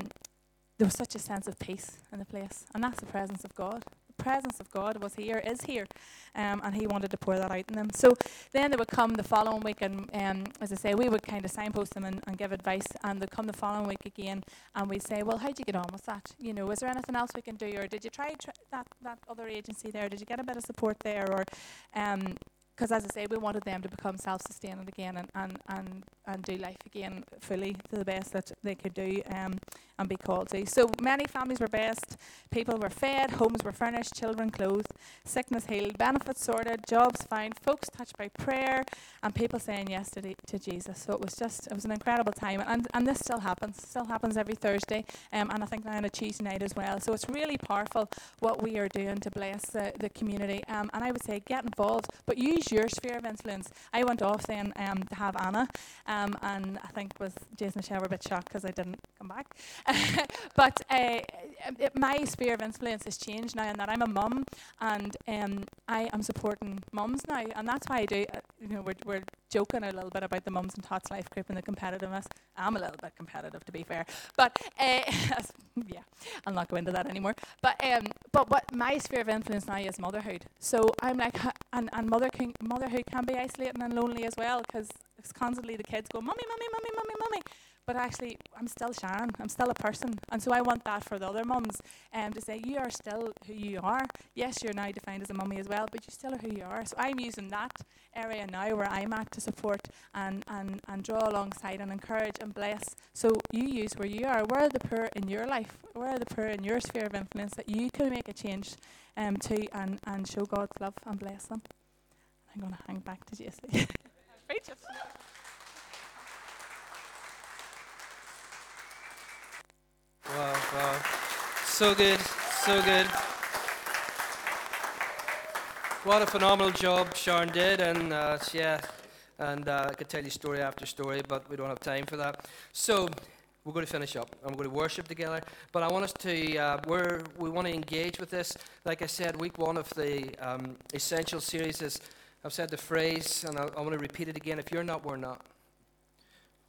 Speaker 2: there was such a sense of peace in the place, and that's the presence of God. Presence of God was here, is here, um, and He wanted to pour that out in them. So then they would come the following week, and um, as I say, we would kind of signpost them and, and give advice, and they'd come the following week again, and we'd say, well, how'd you get on with that? You know, is there anything else we can do, or did you try, try that that other agency there? Did you get a bit of support there, or um, because as I say, we wanted them to become self-sustaining again and, and, and, and do life again fully to the best that they could do um, and be called to. So many families were blessed, people were fed, homes were furnished, children clothed, sickness healed, benefits sorted, jobs found, folks touched by prayer, and people saying yes to, to Jesus. So it was just, it was an incredible time. And, and this still happens, still happens every Thursday, um, and I think now on a Tuesday night as well. So it's really powerful what we are doing to bless the, the community. Um, and I would say get involved, but use your sphere of influence. I went off then um, to have Anna, um, and I think with Jason Michelle were a bit shocked because I didn't come back. (laughs) but uh, it, my sphere of influence has changed now, in that I'm a mum and um, I am supporting mums now, and that's why I do. Uh, you know, we're, we're joking a little bit about the mums and tots life group and the competitiveness. I'm a little bit competitive, to be fair, but (laughs) uh, yeah, I'll not go into that anymore. But um, but what my sphere of influence now is motherhood. So I'm like, and and mother can, motherhood can be isolating and lonely as well because it's constantly the kids go, mummy, mummy, mummy, mummy, mummy but actually I'm still Sharon. I'm still a person. And so I want that for the other mums um, to say, you are still who you are. Yes, you're now defined as a mummy as well, but you still are who you are. So I'm using that area now where I'm at to support and, and, and draw alongside and encourage and bless. So you use where you are. Where are the poor in your life? Where are the poor in your sphere of influence that you can make a change um, to and, and show God's love and bless them? I'm going to hang back to Jesse. (laughs)
Speaker 1: Wow, wow. So good, so good. What a phenomenal job Sharon did, and uh, yeah, and uh, I could tell you story after story, but we don't have time for that. So we're going to finish up and we're going to worship together. But I want us to, uh, we're, we want to engage with this. Like I said, week one of the um, essential series is, I've said the phrase, and I, I want to repeat it again if you're not, we're not.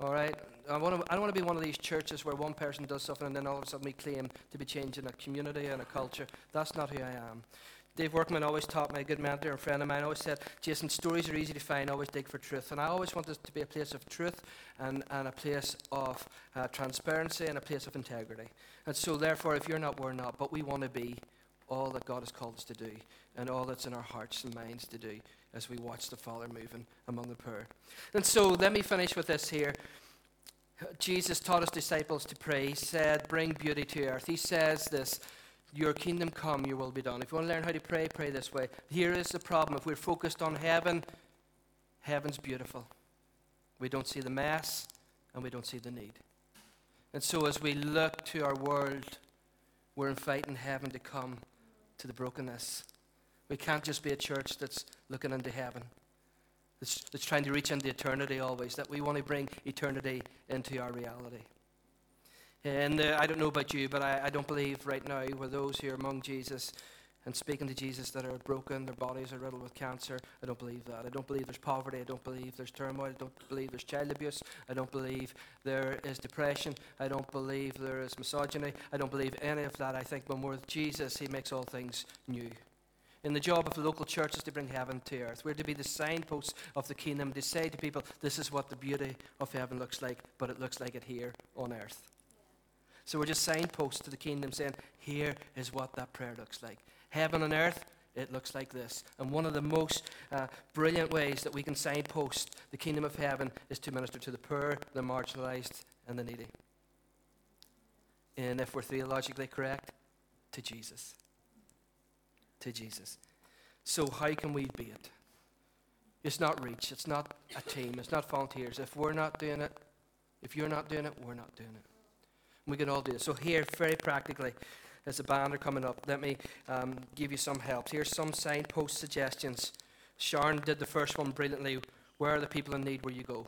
Speaker 1: All right? I, want to, I don't want to be one of these churches where one person does something and then all of a sudden we claim to be changing a community and a culture. That's not who I am. Dave Workman always taught me, a good mentor and friend of mine, always said, Jason, stories are easy to find, always dig for truth. And I always want this to be a place of truth and, and a place of uh, transparency and a place of integrity. And so, therefore, if you're not, we're not. But we want to be all that God has called us to do and all that's in our hearts and minds to do as we watch the Father moving among the poor. And so, let me finish with this here. Jesus taught his disciples to pray. He said, Bring beauty to earth. He says this Your kingdom come, your will be done. If you want to learn how to pray, pray this way. Here is the problem. If we're focused on heaven, heaven's beautiful. We don't see the mess and we don't see the need. And so, as we look to our world, we're inviting heaven to come to the brokenness. We can't just be a church that's looking into heaven that's, that's trying to reach into eternity always, that we want to bring eternity into our reality. And uh, I don't know about you, but I, I don't believe right now we're those who are among Jesus and speaking to Jesus that are broken, their bodies are riddled with cancer. I don't believe that. I don't believe there's poverty. I don't believe there's turmoil. I don't believe there's child abuse. I don't believe there is depression. I don't believe there is misogyny. I don't believe any of that. I think when we're with Jesus, He makes all things new in the job of the local church is to bring heaven to earth. We're to be the signposts of the kingdom to say to people, this is what the beauty of heaven looks like, but it looks like it here on earth. So we're just signposts to the kingdom saying, here is what that prayer looks like. Heaven on earth, it looks like this. And one of the most uh, brilliant ways that we can signpost the kingdom of heaven is to minister to the poor, the marginalized, and the needy. And if we're theologically correct, to Jesus to Jesus. So, how can we be it? It's not reach, it's not a team, it's not volunteers. If we're not doing it, if you're not doing it, we're not doing it. We can all do it. So, here, very practically, as the band are coming up, let me um, give you some help. Here's some signpost suggestions. Sharon did the first one brilliantly. Where are the people in need where you go?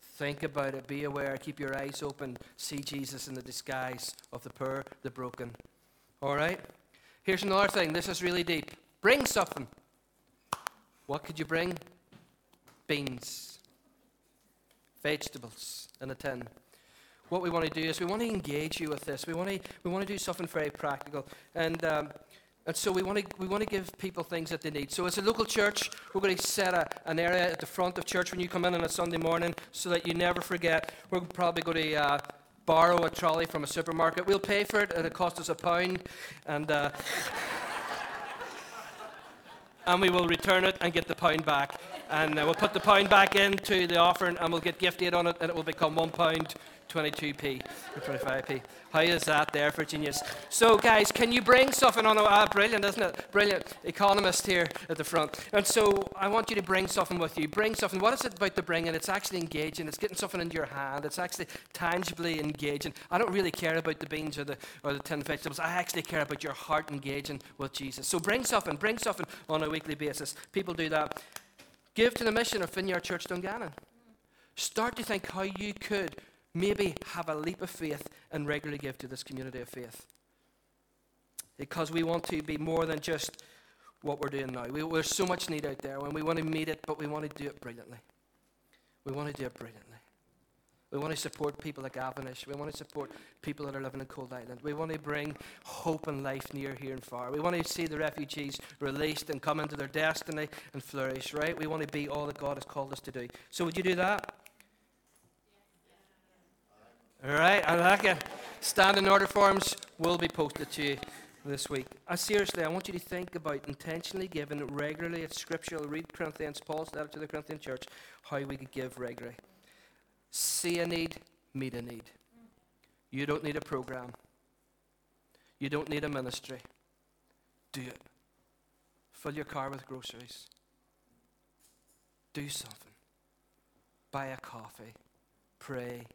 Speaker 1: Think about it, be aware, keep your eyes open, see Jesus in the disguise of the poor, the broken. All right? Here's another thing. This is really deep. Bring something. What could you bring? Beans, vegetables in a tin. What we want to do is we want to engage you with this. We want to, we want to do something very practical. And um, And so we want to we want to give people things that they need. So as a local church, we're going to set a, an area at the front of church when you come in on a Sunday morning, so that you never forget. We're probably going to uh, borrow a trolley from a supermarket. We'll pay for it. And It'll cost us a pound, and. Uh, and we will return it and get the pound back. And uh, we'll put the pound back into the offering and we'll get gift aid on it and it will become one pound 22p or 25p. How is that there genius? So, guys, can you bring something on? A Ah, brilliant, isn't it? Brilliant. Economist here at the front. And so, I want you to bring something with you. Bring something. What is it about the bringing? It's actually engaging. It's getting something into your hand. It's actually tangibly engaging. I don't really care about the beans or the, or the tin vegetables. I actually care about your heart engaging with Jesus. So, bring something. Bring something on a weekly basis. People do that. Give to the mission of Vineyard Church Dungannon. Start to think how you could maybe have a leap of faith and regularly give to this community of faith. Because we want to be more than just what we're doing now. We, there's so much need out there, and we want to meet it, but we want to do it brilliantly. We want to do it brilliantly. We want to support people like Avanish. We want to support people that are living in Coalisland. We want to bring hope and life near, here, and far. We want to see the refugees released and come into their destiny and flourish, right? We want to be all that God has called us to do. So, would you do that? All right, I like it. Standing order forms will be posted to you this week. Uh, seriously, I want you to think about intentionally giving regularly. It's scriptural. Read Corinthians, Paul's letter to the Corinthian church, how we could give regularly. See a need, meet a need. You don't need a program. You don't need a ministry. Do it. Fill your car with groceries. Do something. Buy a coffee. Pray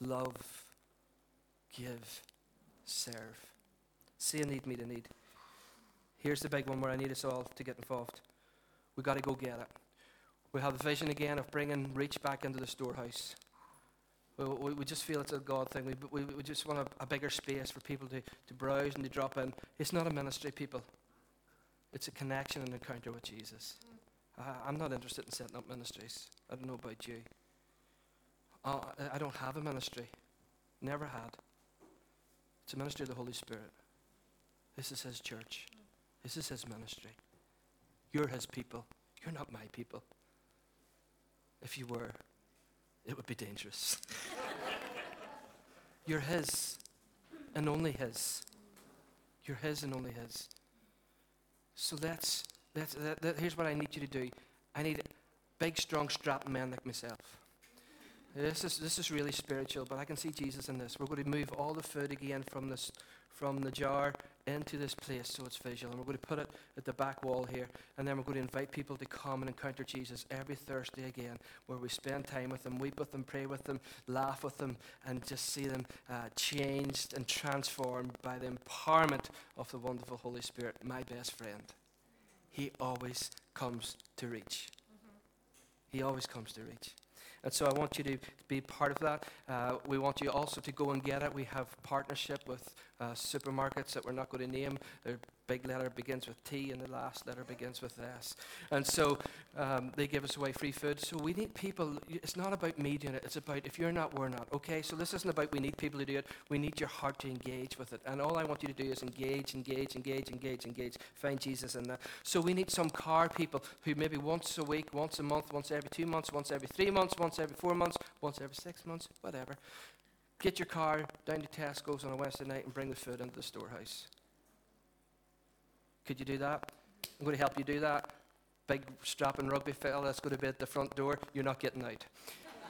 Speaker 1: love, give, serve. See a need, meet a need. Here's the big one where I need us all to get involved. We've got to go get it. We have a vision again of bringing reach back into the storehouse. We, we, we just feel it's a God thing. We, we, we just want a, a bigger space for people to, to browse and to drop in. It's not a ministry, people. It's a connection and encounter with Jesus. Uh, I'm not interested in setting up ministries. I don't know about you. Oh, I don't have a ministry. Never had. It's a ministry of the Holy Spirit. This is His church. This is His ministry. You're His people. You're not my people. If you were, it would be dangerous. (laughs) You're His and only His. You're His and only His. So that's, that's that, that, here's what I need you to do. I need big, strong, strapped men like myself. This is, this is really spiritual, but I can see Jesus in this. We're going to move all the food again from, this, from the jar into this place so it's visual. And we're going to put it at the back wall here. And then we're going to invite people to come and encounter Jesus every Thursday again, where we spend time with them, weep with them, pray with them, laugh with them, and just see them uh, changed and transformed by the empowerment of the wonderful Holy Spirit, my best friend. He always comes to reach. Mm-hmm. He always comes to reach. And so I want you to be part of that. Uh, we want you also to go and get it. We have partnership with uh, supermarkets that we're not going to name. Their big letter begins with T and the last letter begins with S. And so um, they give us away free food. So we need people. It's not about me doing it. It's about if you're not, we're not. Okay? So this isn't about we need people to do it. We need your heart to engage with it. And all I want you to do is engage, engage, engage, engage, engage. Find Jesus in that. So we need some car people who maybe once a week, once a month, once every two months, once every three months, once every four months, once every six months, whatever Get your car down to Tesco's on a Wednesday night and bring the food into the storehouse. Could you do that? I'm going to help you do that. Big strapping rugby fella that's going to be at the front door. You're not getting out.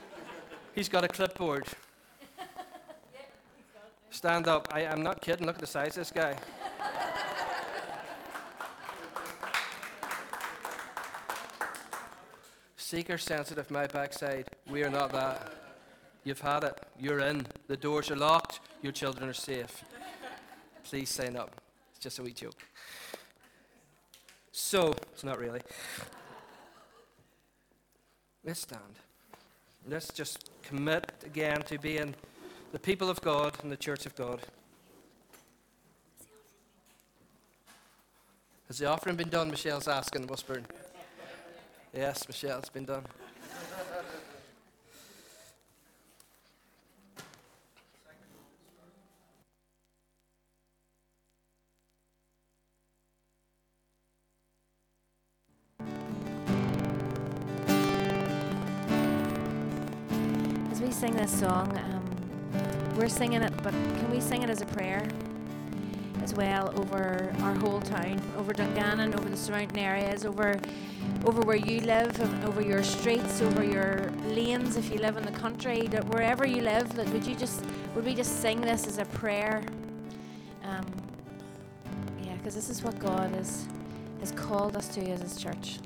Speaker 1: (laughs) he's got a clipboard. Stand up. I, am not kidding. Look at the size of this guy. Seeker sensitive, my backside. We are not that. You've had it. You're in. The doors are locked. Your children are safe. Please sign up. It's just a wee joke. So, it's not really. Let's stand. Let's just commit again to being the people of God and the church of God. Has the offering been done? Michelle's asking, whispering. Yes, Michelle, it's been done.
Speaker 3: song. Um, we're singing it, but can we sing it as a prayer as well over our whole town, over Dungannon, over the surrounding areas, over over where you live, over your streets, over your lanes, if you live in the country, that wherever you live, that would you just would we just sing this as a prayer? Um, yeah, because this is what God is has called us to as His church.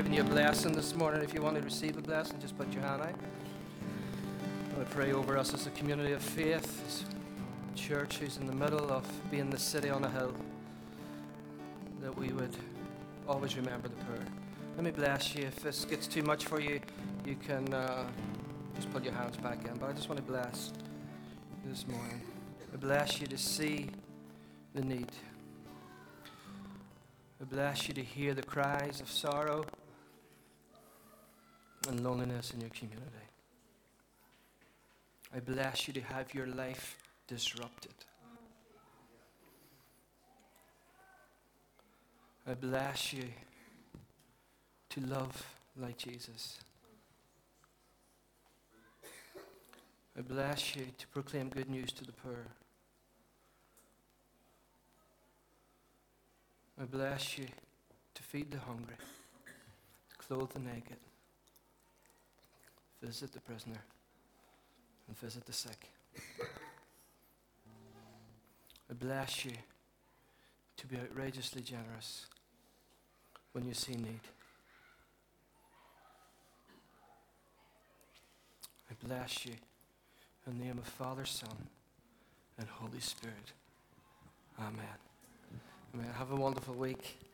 Speaker 1: Giving you a blessing this morning. If you want to receive a blessing, just put your hand out. I pray over us as a community of faith, as a church who's in the middle of being the city on a hill, that we would always remember the prayer. Let me bless you. If this gets too much for you, you can uh, just put your hands back in. But I just want to bless you this morning. I bless you to see the need. I bless you to hear the cries of sorrow and loneliness in your community. I bless you to have your life disrupted. I bless you to love like Jesus. I bless you to proclaim good news to the poor. I bless you to feed the hungry, to clothe the naked, visit the prisoner, and visit the sick. I bless you to be outrageously generous when you see need. I bless you in the name of Father, Son, and Holy Spirit. Amen. Amen. Have a wonderful week.